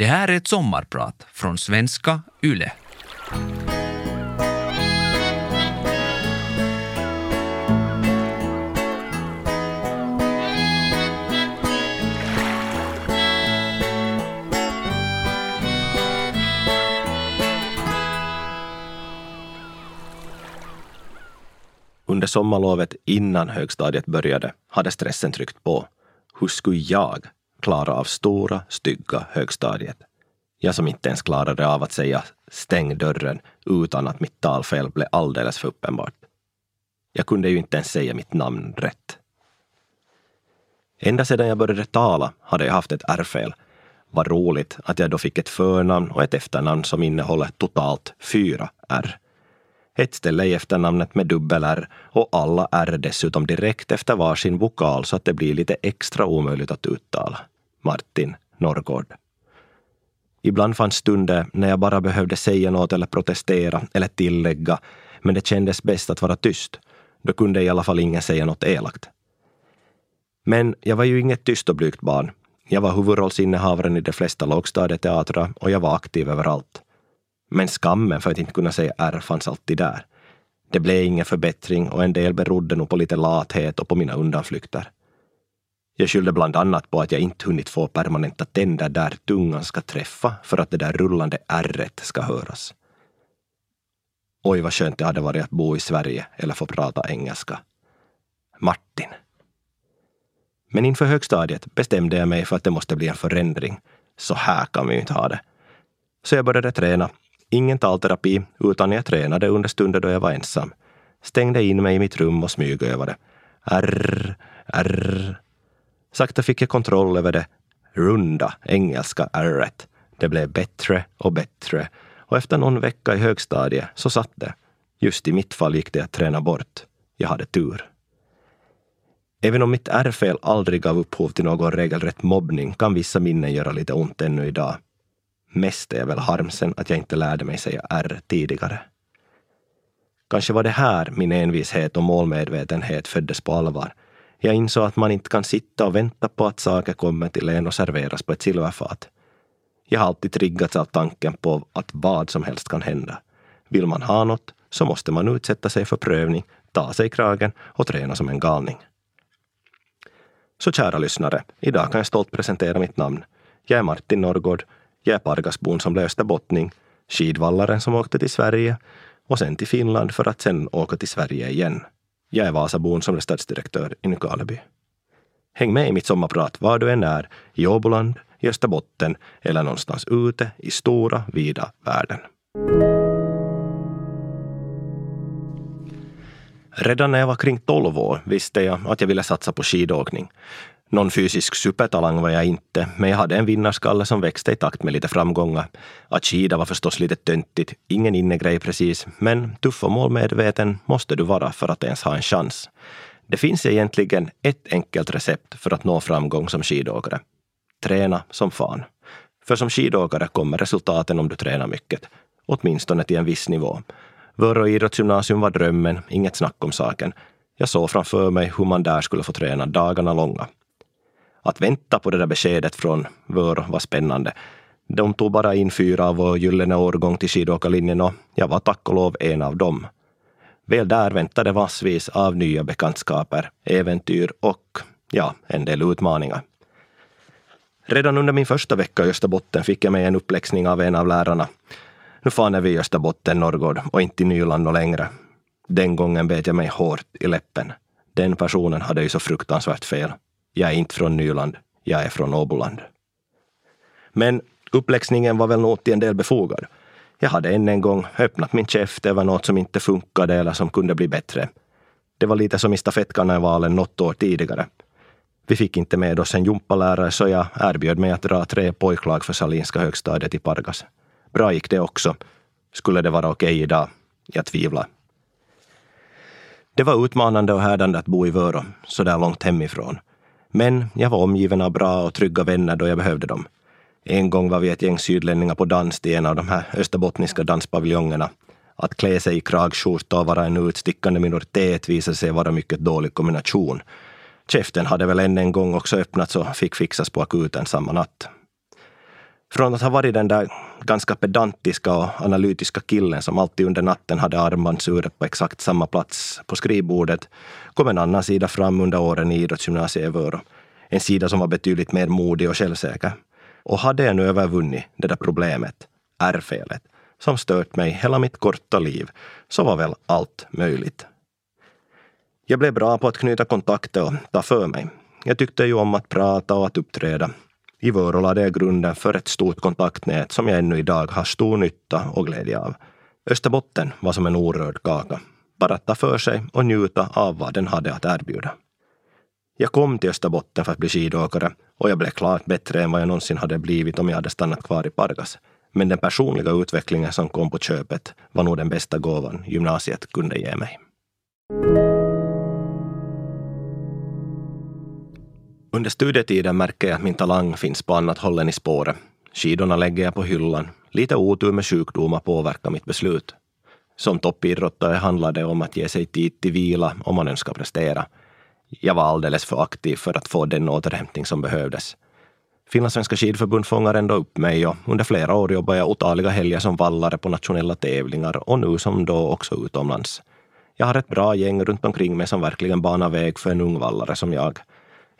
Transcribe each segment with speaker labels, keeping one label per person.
Speaker 1: Det här är ett sommarprat från svenska YLE.
Speaker 2: Under sommarlovet innan högstadiet började hade stressen tryckt på. Hur skulle jag klara av stora, stygga högstadiet? Jag som inte ens klarade av att säga stäng dörren utan att mitt talfel blev alldeles för uppenbart. Jag kunde ju inte ens säga mitt namn rätt. Ända sedan jag började tala hade jag haft ett R-fel. Vad roligt att jag då fick ett förnamn och ett efternamn som innehåller totalt fyra R. Ett ställe i efternamnet med dubbel-R och alla R dessutom direkt efter varsin vokal så att det blir lite extra omöjligt att uttala. Martin Norrgård. Ibland fanns stunder när jag bara behövde säga något eller protestera eller tillägga, men det kändes bäst att vara tyst. Då kunde i alla fall ingen säga något elakt. Men jag var ju inget tyst och blygt barn. Jag var huvudrollsinnehavaren i de flesta lågstadieteatrar och jag var aktiv överallt. Men skammen för att inte kunna säga R fanns alltid där. Det blev ingen förbättring och en del berodde nog på lite lathet och på mina undanflykter. Jag skyllde bland annat på att jag inte hunnit få permanenta tänder där tungan ska träffa för att det där rullande ärret ska höras. Oj, vad skönt det hade varit att bo i Sverige eller få prata engelska. Martin. Men inför högstadiet bestämde jag mig för att det måste bli en förändring. Så här kan vi ju inte ha det. Så jag började träna. Ingen talterapi, utan jag tränade under stunder då jag var ensam. Stängde in mig i mitt rum och smygövade. Rr, rr. Sakta fick jag kontroll över det runda engelska ärret. Det blev bättre och bättre och efter någon vecka i högstadiet så satt det. Just i mitt fall gick det att träna bort. Jag hade tur. Även om mitt R-fel aldrig gav upphov till någon regelrätt mobbning kan vissa minnen göra lite ont ännu idag. Mest är väl harmsen att jag inte lärde mig säga R tidigare. Kanske var det här min envishet och målmedvetenhet föddes på allvar jag insåg att man inte kan sitta och vänta på att saker kommer till en och serveras på ett silverfat. Jag har alltid triggats av tanken på att vad som helst kan hända. Vill man ha något så måste man utsätta sig för prövning, ta sig i kragen och träna som en galning. Så kära lyssnare, idag kan jag stolt presentera mitt namn. Jag är Martin Norrgård. Jag är Pargasbon som blev österbottning, skidvallaren som åkte till Sverige och sen till Finland för att sen åka till Sverige igen. Jag är Vasabon som är stadsdirektör i Nykarleby. Häng med i mitt sommarprat var du än är, i Åboland, i Österbotten eller någonstans ute i stora, vida världen. Redan när jag var kring 12 år visste jag att jag ville satsa på skidåkning. Någon fysisk supertalang var jag inte, men jag hade en vinnarskalle som växte i takt med lite framgångar. Att skida var förstås lite töntigt, ingen innegrej precis, men tuff och målmedveten måste du vara för att ens ha en chans. Det finns egentligen ett enkelt recept för att nå framgång som skidåkare. Träna som fan. För som skidåkare kommer resultaten om du tränar mycket, åtminstone till en viss nivå. Vörå idrottsgymnasium var drömmen, inget snack om saken. Jag såg framför mig hur man där skulle få träna dagarna långa. Att vänta på det där beskedet från Vörå var spännande. De tog bara in fyra av vår gyllene årgång till skidåkarlinjen och jag var tack och lov en av dem. Väl där väntade massvis av nya bekantskaper, äventyr och, ja, en del utmaningar. Redan under min första vecka i Österbotten fick jag mig en uppläxning av en av lärarna. Nu fan är vi i Österbotten, Norrgård, och inte i Nyland och längre. Den gången bet jag mig hårt i läppen. Den personen hade ju så fruktansvärt fel. Jag är inte från Nyland, jag är från Åboland. Men uppläxningen var väl nog till en del befogad. Jag hade än en gång öppnat min käft över något som inte funkade eller som kunde bli bättre. Det var lite som i stafettkarnevalen något år tidigare. Vi fick inte med oss en gympalärare så jag erbjöd mig att dra tre pojklag för Salinska högstadiet i Pargas. Bra gick det också. Skulle det vara okej okay idag? Jag tvivlar. Det var utmanande och härdande att bo i Vörå, så där långt hemifrån. Men jag var omgiven av bra och trygga vänner då jag behövde dem. En gång var vi ett gäng sydlänningar på dans till en av de här österbottniska danspaviljongerna. Att klä sig i kragskjorta och vara en utstickande minoritet visade sig vara mycket dålig kombination. Käften hade väl än en gång också öppnats och fick fixas på akuten samma natt. Från att ha varit den där ganska pedantiska och analytiska killen som alltid under natten hade armbandsuret på exakt samma plats på skrivbordet kom en annan sida fram under åren i idrottsgymnasiet i Vörå. En sida som var betydligt mer modig och självsäker. Och hade jag nu övervunnit det där problemet, ärrfelet, som stört mig hela mitt korta liv, så var väl allt möjligt. Jag blev bra på att knyta kontakter och ta för mig. Jag tyckte ju om att prata och att uppträda. I Vörå lade jag grunden för ett stort kontaktnät som jag ännu idag har stor nytta och glädje av. Österbotten var som en orörd kaka. Bara ta för sig och njuta av vad den hade att erbjuda. Jag kom till Österbotten för att bli skidåkare och jag blev klart bättre än vad jag någonsin hade blivit om jag hade stannat kvar i Pargas. Men den personliga utvecklingen som kom på köpet var nog den bästa gåvan gymnasiet kunde ge mig. Under studietiden märker jag att min talang finns på annat håll än i spåret. Skidorna lägger jag på hyllan. Lite otur med sjukdomar påverkar mitt beslut. Som toppidrottare handlar det om att ge sig tid till vila om man önskar prestera. Jag var alldeles för aktiv för att få den återhämtning som behövdes. Finlandssvenska skidförbund fångar ändå upp mig och under flera år jobbade jag otaliga helger som vallare på nationella tävlingar och nu som då också utomlands. Jag har ett bra gäng runt omkring mig som verkligen banar väg för en ung vallare som jag.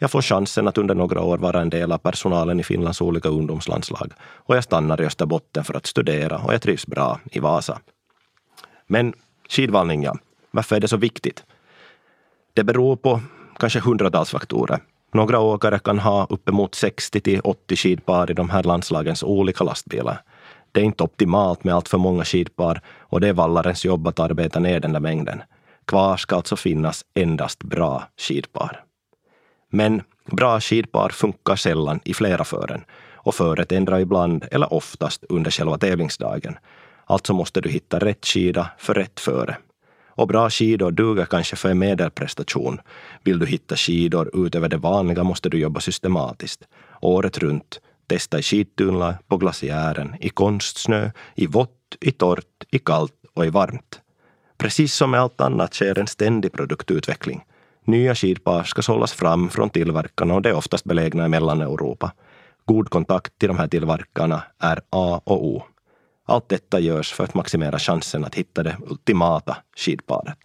Speaker 2: Jag får chansen att under några år vara en del av personalen i Finlands olika ungdomslandslag och jag stannar i Österbotten för att studera och jag trivs bra i Vasa. Men skidvallning, ja. Varför är det så viktigt? Det beror på kanske hundratals faktorer. Några åkare kan ha uppemot 60 till 80 skidpar i de här landslagens olika lastbilar. Det är inte optimalt med allt för många skidpar och det är vallarens jobb att arbeta ner den där mängden. Kvar ska alltså finnas endast bra skidpar. Men bra skidpar funkar sällan i flera fören och föret ändrar ibland eller oftast under själva tävlingsdagen. Alltså måste du hitta rätt skida för rätt före. Och bra skidor duger kanske för en medelprestation. Vill du hitta skidor utöver det vanliga måste du jobba systematiskt. Året runt. Testa i skidtunnlar, på glaciären, i konstsnö, i vått, i torrt, i kallt och i varmt. Precis som med allt annat sker en ständig produktutveckling. Nya skidpar ska sållas fram från tillverkarna och det är oftast belägna i Mellaneuropa. God kontakt till de här tillverkarna är A och O. Allt detta görs för att maximera chansen att hitta det ultimata skidparet.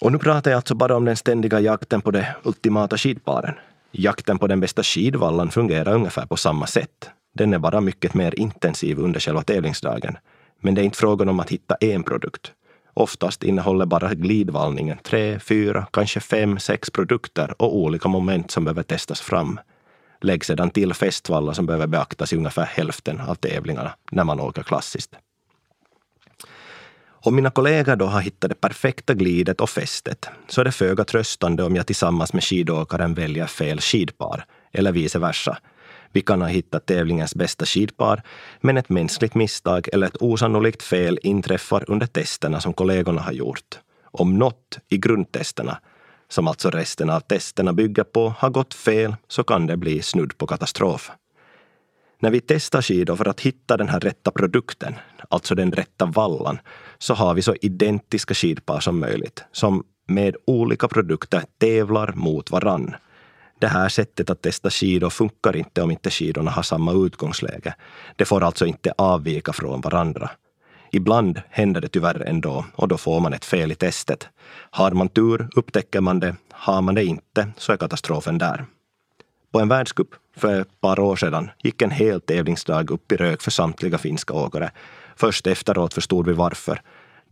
Speaker 2: Och nu pratar jag alltså bara om den ständiga jakten på det ultimata skidparen. Jakten på den bästa skidvallan fungerar ungefär på samma sätt. Den är bara mycket mer intensiv under själva tävlingsdagen. Men det är inte frågan om att hitta en produkt. Oftast innehåller bara glidvallningen tre, fyra, kanske fem, sex produkter och olika moment som behöver testas fram. Lägg sedan till festvallar som behöver beaktas i ungefär hälften av tävlingarna när man åker klassiskt. Om mina kollegor då har hittat det perfekta glidet och fästet så är det föga tröstande om jag tillsammans med skidåkaren väljer fel skidpar, eller vice versa. Vi kan ha hittat tävlingens bästa skidpar, men ett mänskligt misstag eller ett osannolikt fel inträffar under testerna som kollegorna har gjort. Om något i grundtesterna som alltså resten av testerna bygger på, har gått fel så kan det bli snudd på katastrof. När vi testar skidor för att hitta den här rätta produkten, alltså den rätta vallan, så har vi så identiska skidpar som möjligt, som med olika produkter tävlar mot varann. Det här sättet att testa skidor funkar inte om inte skidorna har samma utgångsläge. Det får alltså inte avvika från varandra. Ibland händer det tyvärr ändå och då får man ett fel i testet. Har man tur upptäcker man det, har man det inte så är katastrofen där. På en världscup för ett par år sedan gick en hel tävlingsdag upp i rök för samtliga finska åkare. Först efteråt förstod vi varför.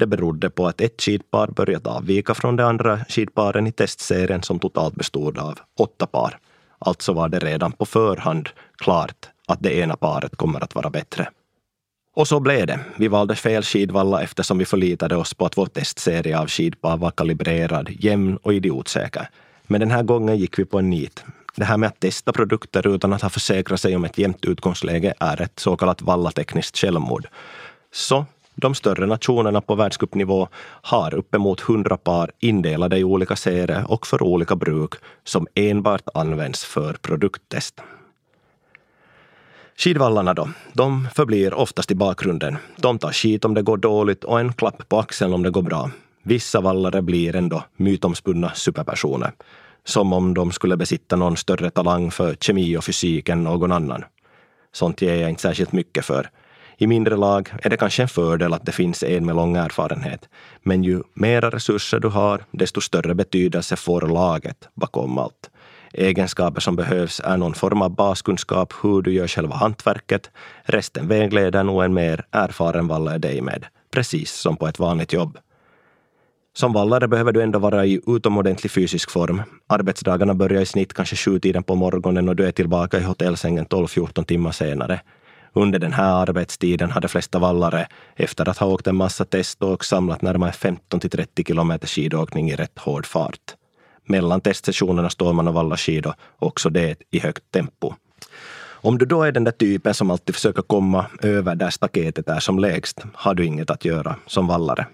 Speaker 2: Det berodde på att ett skidpar börjat avvika från de andra skidparen i testserien som totalt bestod av åtta par. Alltså var det redan på förhand klart att det ena paret kommer att vara bättre. Och så blev det. Vi valde fel skidvalla eftersom vi förlitade oss på att vår testserie av skidpar var kalibrerad, jämn och idiotsäker. Men den här gången gick vi på en nit. Det här med att testa produkter utan att ha försäkrat sig om ett jämnt utgångsläge är ett så kallat vallatekniskt självmord. Så de större nationerna på världscupnivå har uppemot 100 par indelade i olika serier och för olika bruk som enbart används för produkttest. Skidvallarna då, de förblir oftast i bakgrunden. De tar skit om det går dåligt och en klapp på axeln om det går bra. Vissa vallare blir ändå mytomspunna superpersoner. Som om de skulle besitta någon större talang för kemi och fysik än någon annan. Sånt ger jag inte särskilt mycket för. I mindre lag är det kanske en fördel att det finns en med lång erfarenhet. Men ju mera resurser du har, desto större betydelse får laget bakom allt. Egenskaper som behövs är någon form av baskunskap hur du gör själva hantverket. Resten vägleder nog en mer erfaren vallare dig med, precis som på ett vanligt jobb. Som vallare behöver du ändå vara i utomordentlig fysisk form. Arbetsdagarna börjar i snitt kanske sjutiden på morgonen och du är tillbaka i hotellsängen 12-14 timmar senare. Under den här arbetstiden har de flesta vallare, efter att ha åkt en massa teståk, samlat närmare 15 till 30 kilometer skidåkning i rätt hård fart. Mellan testsessionerna står man och vallar skidor, också det i högt tempo. Om du då är den där typen som alltid försöker komma över där staketet är som lägst har du inget att göra som vallare.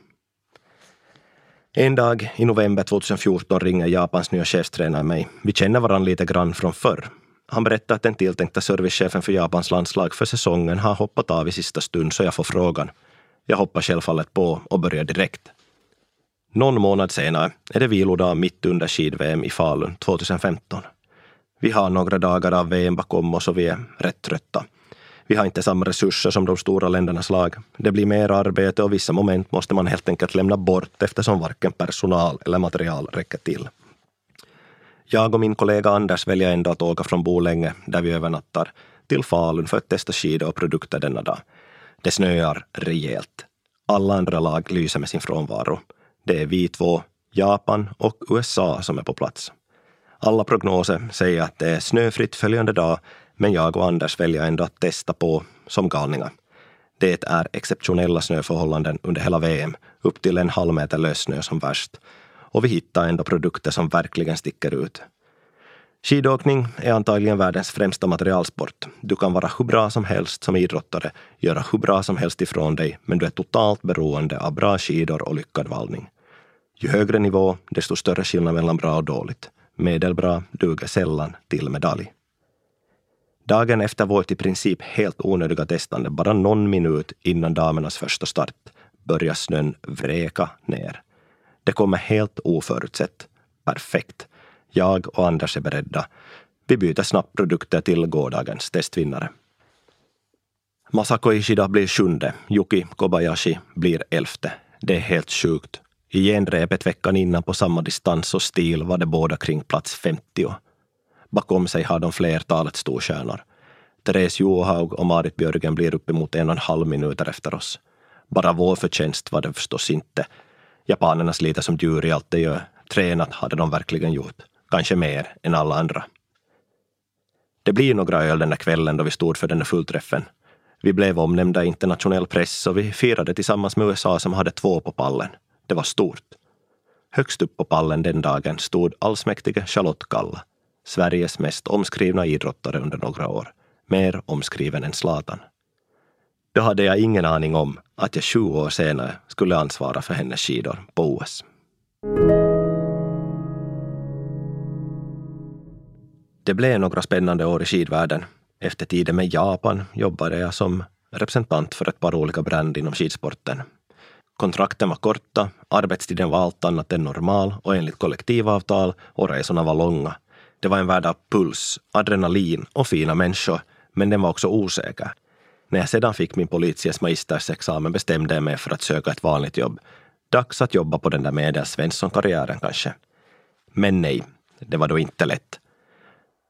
Speaker 2: En dag i november 2014 ringer Japans nya chefstränare mig. Vi känner varandra lite grann från förr. Han berättar att den tilltänkta servicechefen för Japans landslag för säsongen har hoppat av i sista stund så jag får frågan. Jag hoppar självfallet på och börjar direkt. Någon månad senare är det vilodag mitt under skid-VM i Falun 2015. Vi har några dagar av VM bakom oss och vi är rätt trötta. Vi har inte samma resurser som de stora ländernas lag. Det blir mer arbete och vissa moment måste man helt enkelt lämna bort eftersom varken personal eller material räcker till. Jag och min kollega Anders väljer ändå att åka från Bolänge, där vi övernattar, till Falun för att testa skidor och produkter denna dag. Det snöar rejält. Alla andra lag lyser med sin frånvaro. Det är vi två, Japan och USA som är på plats. Alla prognoser säger att det är snöfritt följande dag, men jag och Anders väljer ändå att testa på som galningar. Det är exceptionella snöförhållanden under hela VM, upp till en halv meter lös snö som värst. Och vi hittar ändå produkter som verkligen sticker ut. Skidåkning är antagligen världens främsta materialsport. Du kan vara hur bra som helst som idrottare, göra hur bra som helst ifrån dig, men du är totalt beroende av bra skidor och lyckad vallning. Ju högre nivå, desto större skillnad mellan bra och dåligt. Medelbra duger sällan till medalj. Dagen efter vårt i princip helt onödiga testande, bara någon minut innan damernas första start, börjar snön vräka ner. Det kommer helt oförutsett. Perfekt. Jag och Anders är beredda. Vi byter snabbt produkter till gårdagens testvinnare. Masako Ishida blir sjunde, Yuki Kobayashi blir elfte. Det är helt sjukt. I genrepet veckan innan på samma distans och stil var de båda kring plats 50. Bakom sig har de flertalet storstjärnor. Therese Johaug och Marit Björgen blir uppemot en och en halv minuter efter oss. Bara vår förtjänst var det förstås inte. Japanerna sliter som djur i allt de gör. Tränat hade de verkligen gjort. Kanske mer än alla andra. Det blir några öl den där kvällen då vi stod för den där fullträffen. Vi blev omnämnda i internationell press och vi firade tillsammans med USA som hade två på pallen. Det var stort. Högst upp på pallen den dagen stod allsmäktige Charlotte Kalla, Sveriges mest omskrivna idrottare under några år. Mer omskriven än Zlatan. Då hade jag ingen aning om att jag 20 år senare skulle ansvara för hennes skidor på OS. Det blev några spännande år i skidvärlden. Efter tiden med Japan jobbade jag som representant för ett par olika brand inom skidsporten. Kontrakten var korta, arbetstiden var allt annat än normal och enligt kollektivavtal och resorna var långa. Det var en värld av puls, adrenalin och fina människor, men den var också osäker. När jag sedan fick min politiets magistersexamen bestämde jag mig för att söka ett vanligt jobb. Dags att jobba på den där medelsvensson-karriären kanske. Men nej, det var då inte lätt.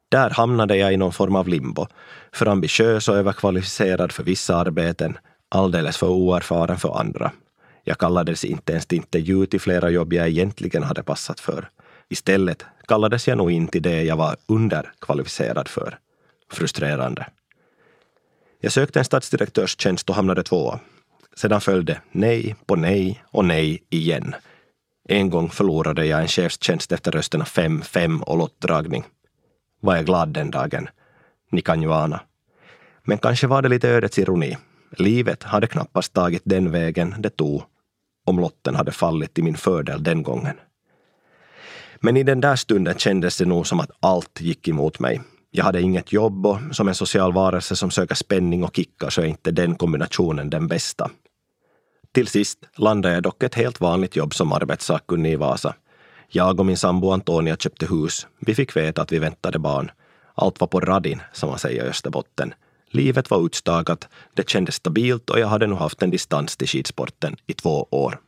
Speaker 2: Där hamnade jag i någon form av limbo. För ambitiös och överkvalificerad för vissa arbeten, alldeles för oerfaren för andra. Jag kallades inte ens till intervju till flera jobb jag egentligen hade passat för. Istället kallades jag nog in till det jag var underkvalificerad för. Frustrerande. Jag sökte en stadsdirektörstjänst och hamnade tvåa. Sedan följde nej på nej och nej igen. En gång förlorade jag en chefstjänst efter rösterna 5-5 och lottdragning. Var jag glad den dagen? Ni kan ju ana. Men kanske var det lite ödets ironi. Livet hade knappast tagit den vägen det tog om lotten hade fallit till min fördel den gången. Men i den där stunden kändes det nog som att allt gick emot mig. Jag hade inget jobb och som en social varelse som söker spänning och kickar så är inte den kombinationen den bästa. Till sist landade jag dock ett helt vanligt jobb som arbetssakkunnig i Vasa. Jag och min sambo Antonia köpte hus. Vi fick veta att vi väntade barn. Allt var på radin, som man säger i Österbotten. Livet var utstakat, det kändes stabilt och jag hade nog haft en distans till skidsporten i två år.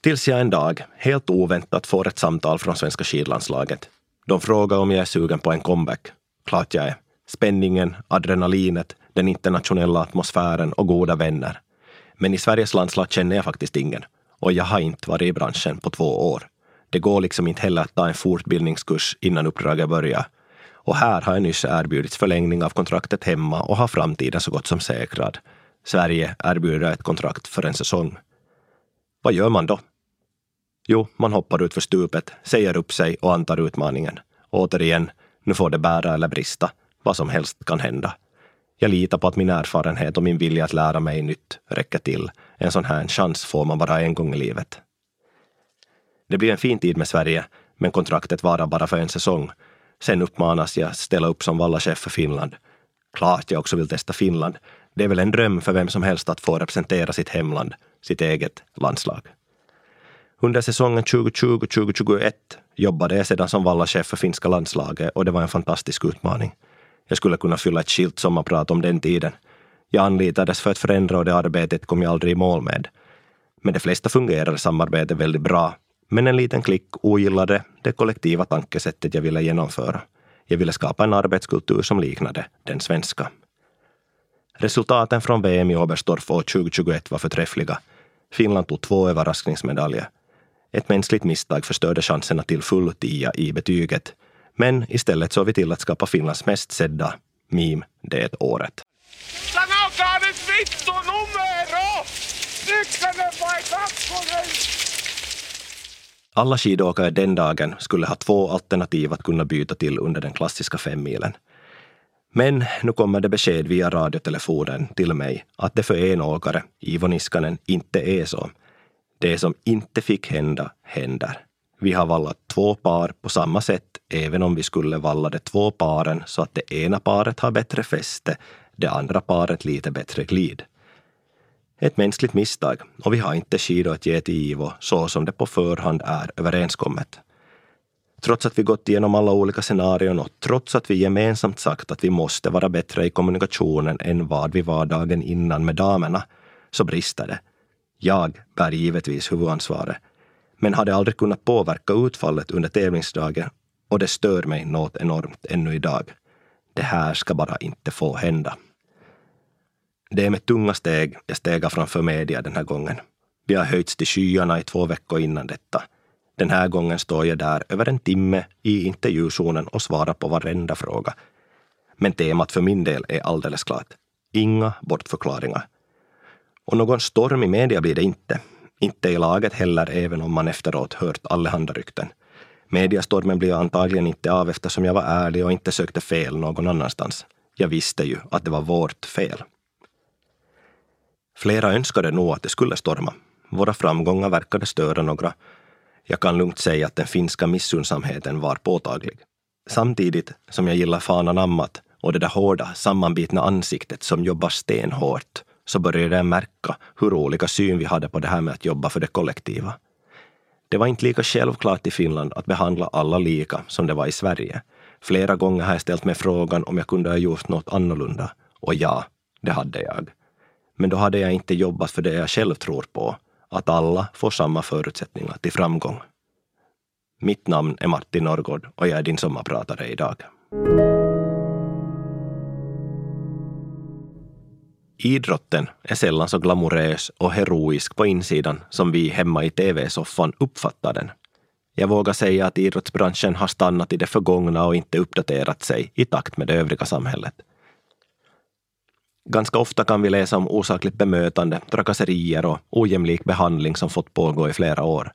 Speaker 2: Tills jag en dag, helt oväntat, får ett samtal från svenska skidlandslaget. De frågar om jag är sugen på en comeback. Klart jag är. Spänningen, adrenalinet, den internationella atmosfären och goda vänner. Men i Sveriges landslag känner jag faktiskt ingen. Och jag har inte varit i branschen på två år. Det går liksom inte heller att ta en fortbildningskurs innan uppdraget börjar. Och här har jag nyss erbjudits förlängning av kontraktet hemma och har framtiden så gott som säkrad. Sverige erbjuder ett kontrakt för en säsong. Vad gör man då? Jo, man hoppar ut för stupet, säger upp sig och antar utmaningen. Återigen, nu får det bära eller brista. Vad som helst kan hända. Jag litar på att min erfarenhet och min vilja att lära mig nytt räcker till. En sån här chans får man bara en gång i livet. Det blir en fin tid med Sverige, men kontraktet varar bara för en säsong. Sen uppmanas jag ställa upp som vallachef för Finland. Klart jag också vill testa Finland. Det är väl en dröm för vem som helst att få representera sitt hemland, sitt eget landslag. Under säsongen 2020-2021 jobbade jag sedan som vallachef för finska landslaget och det var en fantastisk utmaning. Jag skulle kunna fylla ett skilt sommarprat om den tiden. Jag anlitades för att förändra och det arbetet kom jag aldrig i mål med. Men de flesta fungerade samarbetet väldigt bra. Men en liten klick ogillade det kollektiva tankesättet jag ville genomföra. Jag ville skapa en arbetskultur som liknade den svenska. Resultaten från VM i Oberstdorf år 2021 var förträffliga. Finland tog två överraskningsmedaljer. Ett mänskligt misstag förstörde chanserna till full tia i betyget. Men istället såg vi till att skapa Finlands mest sedda meme det året. Alla skidåkare den dagen skulle ha två alternativ att kunna byta till under den klassiska femmilen. Men nu kommer det besked via radiotelefonen till mig att det för en åkare, Ivo Niskanen, inte är så. Det som inte fick hända, händer. Vi har vallat två par på samma sätt, även om vi skulle valla de två paren så att det ena paret har bättre fäste, det andra paret lite bättre glid. Ett mänskligt misstag och vi har inte skidor att ge till Ivo så som det på förhand är överenskommet. Trots att vi gått igenom alla olika scenarion och trots att vi gemensamt sagt att vi måste vara bättre i kommunikationen än vad vi var dagen innan med damerna, så brister det. Jag bär givetvis huvudansvaret, men hade aldrig kunnat påverka utfallet under tävlingsdagen och det stör mig något enormt ännu idag. Det här ska bara inte få hända. Det är med tunga steg jag stegar framför media den här gången. Vi har höjts till skyarna i två veckor innan detta. Den här gången står jag där över en timme i intervjuzonen och svarar på varenda fråga. Men temat för min del är alldeles klart. Inga bortförklaringar. Och någon storm i media blir det inte. Inte i laget heller, även om man efteråt hört allehanda rykten. Mediastormen blir antagligen inte av eftersom jag var ärlig och inte sökte fel någon annanstans. Jag visste ju att det var vårt fel. Flera önskade nog att det skulle storma. Våra framgångar verkade störa några. Jag kan lugnt säga att den finska missunnsamheten var påtaglig. Samtidigt som jag gillar fan anammat och det där hårda, sammanbitna ansiktet som jobbar stenhårt så började jag märka hur olika syn vi hade på det här med att jobba för det kollektiva. Det var inte lika självklart i Finland att behandla alla lika som det var i Sverige. Flera gånger har jag ställt mig frågan om jag kunde ha gjort något annorlunda. Och ja, det hade jag. Men då hade jag inte jobbat för det jag själv tror på, att alla får samma förutsättningar till framgång. Mitt namn är Martin Norrgård och jag är din sommarpratare idag. Idrotten är sällan så glamorös och heroisk på insidan som vi hemma i tv-soffan uppfattar den. Jag vågar säga att idrottsbranschen har stannat i det förgångna och inte uppdaterat sig i takt med det övriga samhället. Ganska ofta kan vi läsa om osakligt bemötande, trakasserier och ojämlik behandling som fått pågå i flera år.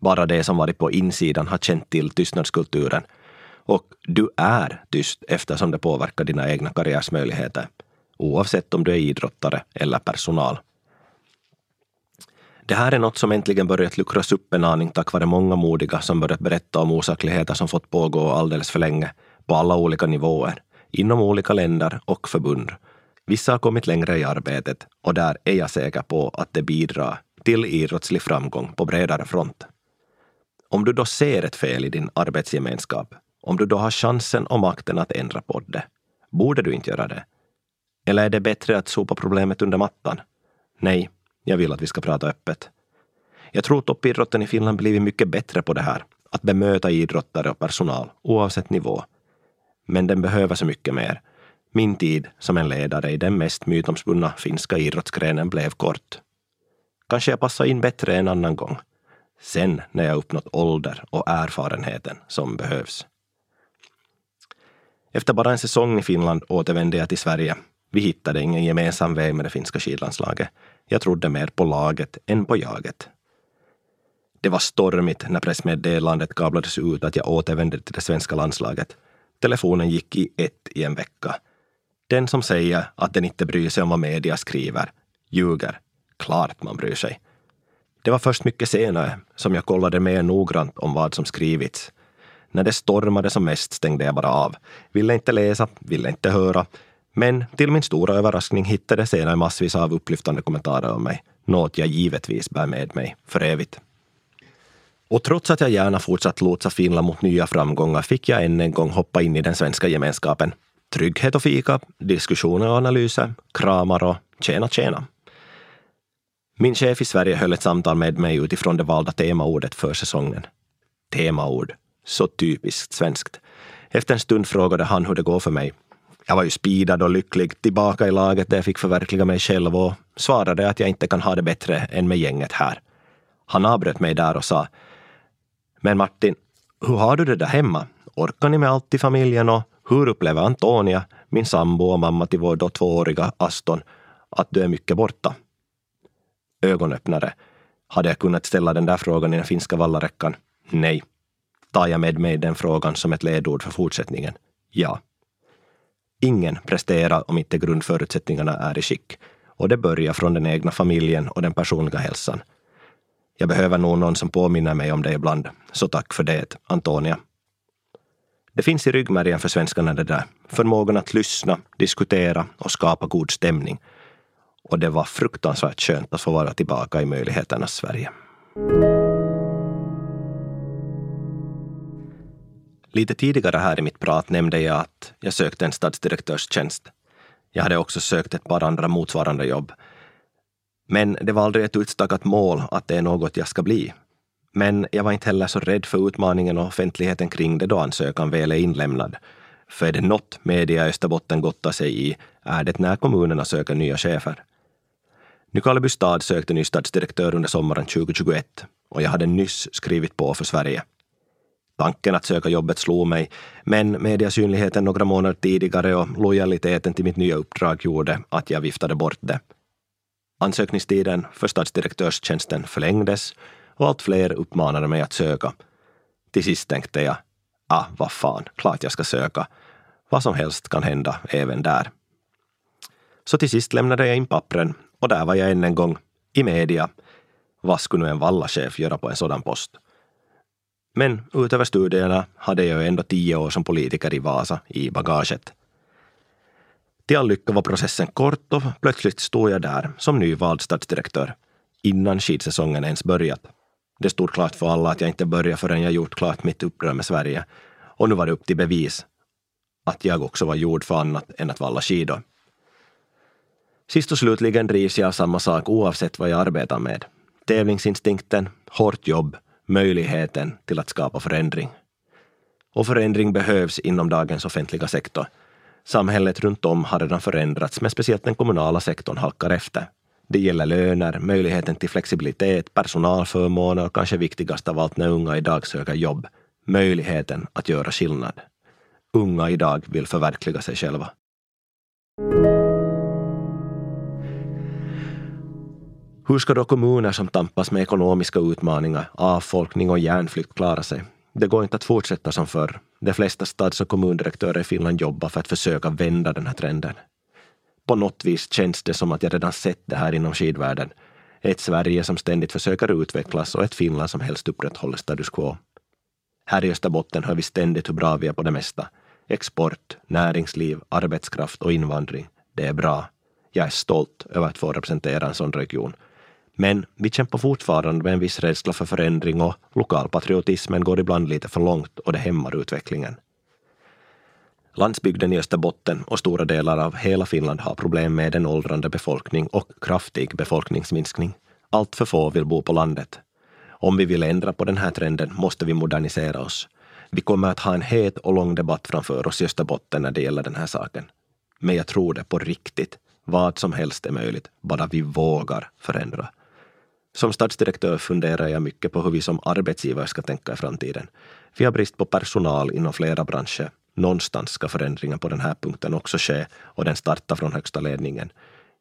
Speaker 2: Bara de som varit på insidan har känt till tystnadskulturen. Och du är tyst eftersom det påverkar dina egna karriärsmöjligheter oavsett om du är idrottare eller personal. Det här är något som äntligen börjat luckras upp en aning tack vare många modiga som börjat berätta om osakligheter som fått pågå alldeles för länge, på alla olika nivåer, inom olika länder och förbund. Vissa har kommit längre i arbetet och där är jag säker på att det bidrar till idrottslig framgång på bredare front. Om du då ser ett fel i din arbetsgemenskap, om du då har chansen och makten att ändra på det, borde du inte göra det? Eller är det bättre att sopa problemet under mattan? Nej, jag vill att vi ska prata öppet. Jag tror toppidrotten i Finland blivit mycket bättre på det här, att bemöta idrottare och personal, oavsett nivå. Men den behöver så mycket mer. Min tid som en ledare i den mest mytomspunna finska idrottsgrenen blev kort. Kanske jag passar in bättre en annan gång. Sen när jag uppnått ålder och erfarenheten som behövs. Efter bara en säsong i Finland återvände jag till Sverige. Vi hittade ingen gemensam väg med det finska skidlandslaget. Jag trodde mer på laget än på jaget. Det var stormigt när pressmeddelandet kablades ut att jag återvände till det svenska landslaget. Telefonen gick i ett i en vecka. Den som säger att den inte bryr sig om vad media skriver ljuger. Klart man bryr sig. Det var först mycket senare som jag kollade mer noggrant om vad som skrivits. När det stormade som mest stängde jag bara av. Ville inte läsa, ville inte höra. Men till min stora överraskning hittade jag senare massvis av upplyftande kommentarer om mig. Något jag givetvis bär med mig för evigt. Och trots att jag gärna fortsatt lotsa Finland mot nya framgångar fick jag än en gång hoppa in i den svenska gemenskapen. Trygghet och fika, diskussioner och analyser, kramar och tjena tjena. Min chef i Sverige höll ett samtal med mig utifrån det valda temaordet för säsongen. Temaord. Så typiskt svenskt. Efter en stund frågade han hur det går för mig. Jag var ju speedad och lycklig tillbaka i laget där jag fick förverkliga mig själv och svarade att jag inte kan ha det bättre än med gänget här. Han avbröt mig där och sa Men Martin, hur har du det där hemma? Orkar ni med allt i familjen och hur upplever Antonia, min sambo och mamma till vår då tvååriga Aston, att du är mycket borta? Ögonöppnare. Hade jag kunnat ställa den där frågan i den finska vallaräckan? Nej. Tar jag med mig den frågan som ett ledord för fortsättningen? Ja. Ingen presterar om inte grundförutsättningarna är i skick. Och det börjar från den egna familjen och den personliga hälsan. Jag behöver nog någon som påminner mig om det ibland. Så tack för det, Antonia. Det finns i ryggmärgen för svenskarna det där. Förmågan att lyssna, diskutera och skapa god stämning. Och det var fruktansvärt skönt att få vara tillbaka i möjligheternas Sverige. Lite tidigare här i mitt prat nämnde jag att jag sökte en stadsdirektörstjänst. Jag hade också sökt ett par andra motsvarande jobb. Men det var aldrig ett utstakat mål att det är något jag ska bli. Men jag var inte heller så rädd för utmaningen och offentligheten kring det då ansökan väl är inlämnad. För är det något media i Österbotten gottar sig i är det när kommunerna söker nya chefer. Nykarleby stad sökte ny stadsdirektör under sommaren 2021 och jag hade nyss skrivit på för Sverige. Tanken att söka jobbet slog mig, men mediasynligheten några månader tidigare och lojaliteten till mitt nya uppdrag gjorde att jag viftade bort det. Ansökningstiden för stadsdirektörstjänsten förlängdes och allt fler uppmanade mig att söka. Till sist tänkte jag, ah, vad fan, klart jag ska söka. Vad som helst kan hända även där. Så till sist lämnade jag in pappren och där var jag än en gång, i media. Vad skulle nu en vallachef göra på en sådan post? Men utöver studierna hade jag ändå tio år som politiker i Vasa i bagaget. Till all lycka var processen kort och plötsligt stod jag där som nyvald stadsdirektör innan skidsäsongen ens börjat. Det stod klart för alla att jag inte började förrän jag gjort klart mitt upprör med Sverige. Och nu var det upp till bevis att jag också var gjord för annat än att valla skidor. Sist och slutligen drivs jag av samma sak oavsett vad jag arbetar med. Tävlingsinstinkten, hårt jobb, möjligheten till att skapa förändring. Och förändring behövs inom dagens offentliga sektor. Samhället runt om har redan förändrats, men speciellt den kommunala sektorn halkar efter. Det gäller löner, möjligheten till flexibilitet, personalförmåner och kanske viktigast av allt när unga idag söker jobb, möjligheten att göra skillnad. Unga idag vill förverkliga sig själva. Hur ska då kommuner som tampas med ekonomiska utmaningar, avfolkning och järnflykt klara sig? Det går inte att fortsätta som förr. De flesta stads och kommundirektörer i Finland jobbar för att försöka vända den här trenden. På något vis känns det som att jag redan sett det här inom skidvärlden. Ett Sverige som ständigt försöker utvecklas och ett Finland som helst upprätthåller status quo. Här i Österbotten hör vi ständigt hur bra vi är på det mesta. Export, näringsliv, arbetskraft och invandring. Det är bra. Jag är stolt över att få representera en sån region men vi kämpar fortfarande med en viss rädsla för förändring och lokalpatriotismen går ibland lite för långt och det hämmar utvecklingen. Landsbygden i Österbotten och stora delar av hela Finland har problem med en åldrande befolkning och kraftig befolkningsminskning. Allt för få vill bo på landet. Om vi vill ändra på den här trenden måste vi modernisera oss. Vi kommer att ha en het och lång debatt framför oss i Österbotten när det gäller den här saken. Men jag tror det på riktigt. Vad som helst är möjligt, bara vi vågar förändra. Som stadsdirektör funderar jag mycket på hur vi som arbetsgivare ska tänka i framtiden. Vi har brist på personal inom flera branscher. Någonstans ska förändringen på den här punkten också ske och den startar från högsta ledningen.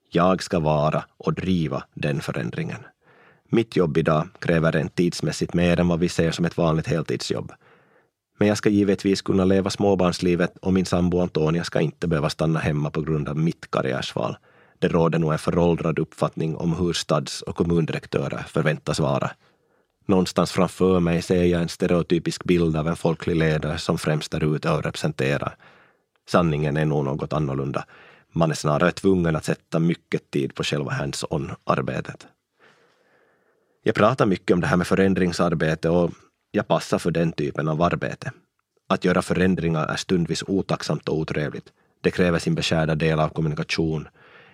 Speaker 2: Jag ska vara och driva den förändringen. Mitt jobb idag kräver en tidsmässigt mer än vad vi ser som ett vanligt heltidsjobb. Men jag ska givetvis kunna leva småbarnslivet och min sambo Antonia ska inte behöva stanna hemma på grund av mitt karriärsval. Det råder nog en föråldrad uppfattning om hur stads och kommundirektörer förväntas vara. Någonstans framför mig ser jag en stereotypisk bild av en folklig ledare som främst är ute och representerar. Sanningen är nog något annorlunda. Man är snarare tvungen att sätta mycket tid på själva hands-on-arbetet. Jag pratar mycket om det här med förändringsarbete och jag passar för den typen av arbete. Att göra förändringar är stundvis otacksamt och otrevligt. Det kräver sin beskärda del av kommunikation.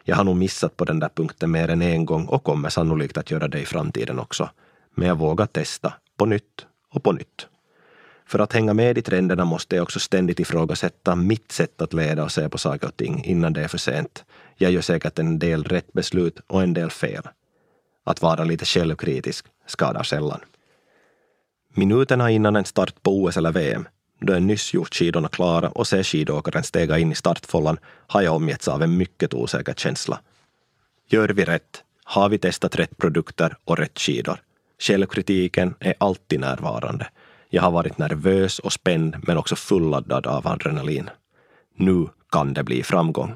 Speaker 2: Jag har nog missat på den där punkten mer än en gång och kommer sannolikt att göra det i framtiden också. Men jag vågar testa, på nytt och på nytt. För att hänga med i trenderna måste jag också ständigt ifrågasätta mitt sätt att leda och se på saker och ting innan det är för sent. Jag gör säkert en del rätt beslut och en del fel. Att vara lite självkritisk skadar sällan. Minuterna innan en start på OS eller VM, då jag nyss gjort skidorna klara och ser skidåkaren stega in i startfållan, har jag omgetts av en mycket osäker känsla. Gör vi rätt? Har vi testat rätt produkter och rätt skidor? Självkritiken är alltid närvarande. Jag har varit nervös och spänd men också fulladdad av adrenalin. Nu kan det bli framgång.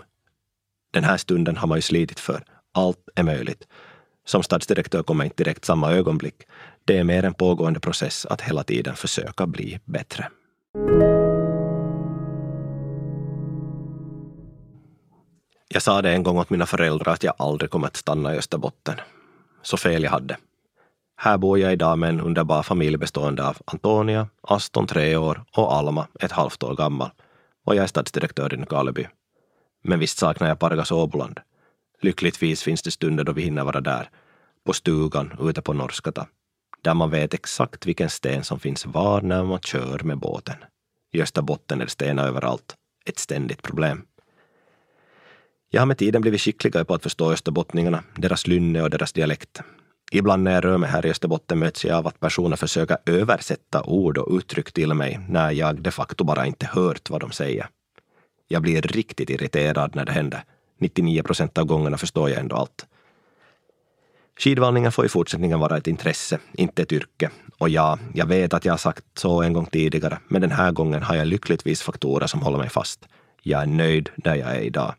Speaker 2: Den här stunden har man ju slitit för. Allt är möjligt. Som stadsdirektör kommer inte direkt samma ögonblick. Det är mer en pågående process att hela tiden försöka bli bättre. Jag sa det en gång åt mina föräldrar att jag aldrig kommer att stanna i Österbotten. Så fel jag hade. Här bor jag idag med en underbar familj bestående av Antonia, Aston tre år och Alma ett halvt år gammal. Och jag är stadsdirektör i Nykarleby. Men visst saknar jag Pargas Åboland. Lyckligtvis finns det stunder då vi hinner vara där. På stugan ute på Norskata. Där man vet exakt vilken sten som finns var när man kör med båten. I Österbotten är det stenar överallt. Ett ständigt problem. Jag har med tiden blivit skickligare på att förstå österbottningarna, deras lynne och deras dialekt. Ibland när jag rör mig här i Österbotten möts jag av att personer försöker översätta ord och uttryck till mig när jag de facto bara inte hört vad de säger. Jag blir riktigt irriterad när det händer. 99 procent av gångerna förstår jag ändå allt. Skidvallningen får i fortsättningen vara ett intresse, inte ett yrke. Och ja, jag vet att jag har sagt så en gång tidigare, men den här gången har jag lyckligtvis faktorer som håller mig fast. Jag är nöjd där jag är idag.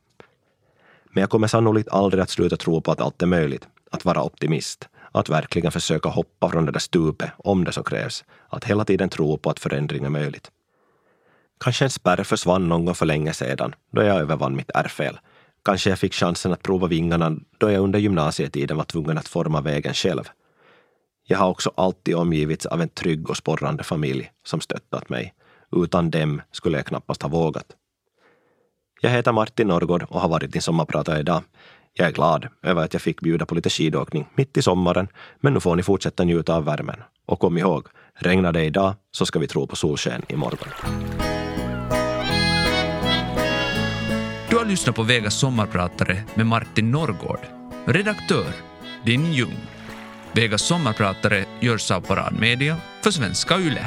Speaker 2: Men jag kommer sannolikt aldrig att sluta tro på att allt är möjligt, att vara optimist, att verkligen försöka hoppa från det där stupet om det så krävs, att hela tiden tro på att förändring är möjligt. Kanske en spärr försvann någon gång för länge sedan, då jag övervann mitt ärrfel. Kanske jag fick chansen att prova vingarna då jag under gymnasietiden var tvungen att forma vägen själv. Jag har också alltid omgivits av en trygg och sporrande familj som stöttat mig. Utan dem skulle jag knappast ha vågat. Jag heter Martin Norrgård och har varit din sommarpratare idag. Jag är glad över att jag fick bjuda på lite skidåkning mitt i sommaren, men nu får ni fortsätta njuta av värmen. Och kom ihåg, regnar det idag så ska vi tro på solsken imorgon.
Speaker 1: Lyssnar på Vegas sommarpratare med Martin Norrgård. Redaktör din Ljung. Vegas sommarpratare görs av Parad Media för svenska YLE.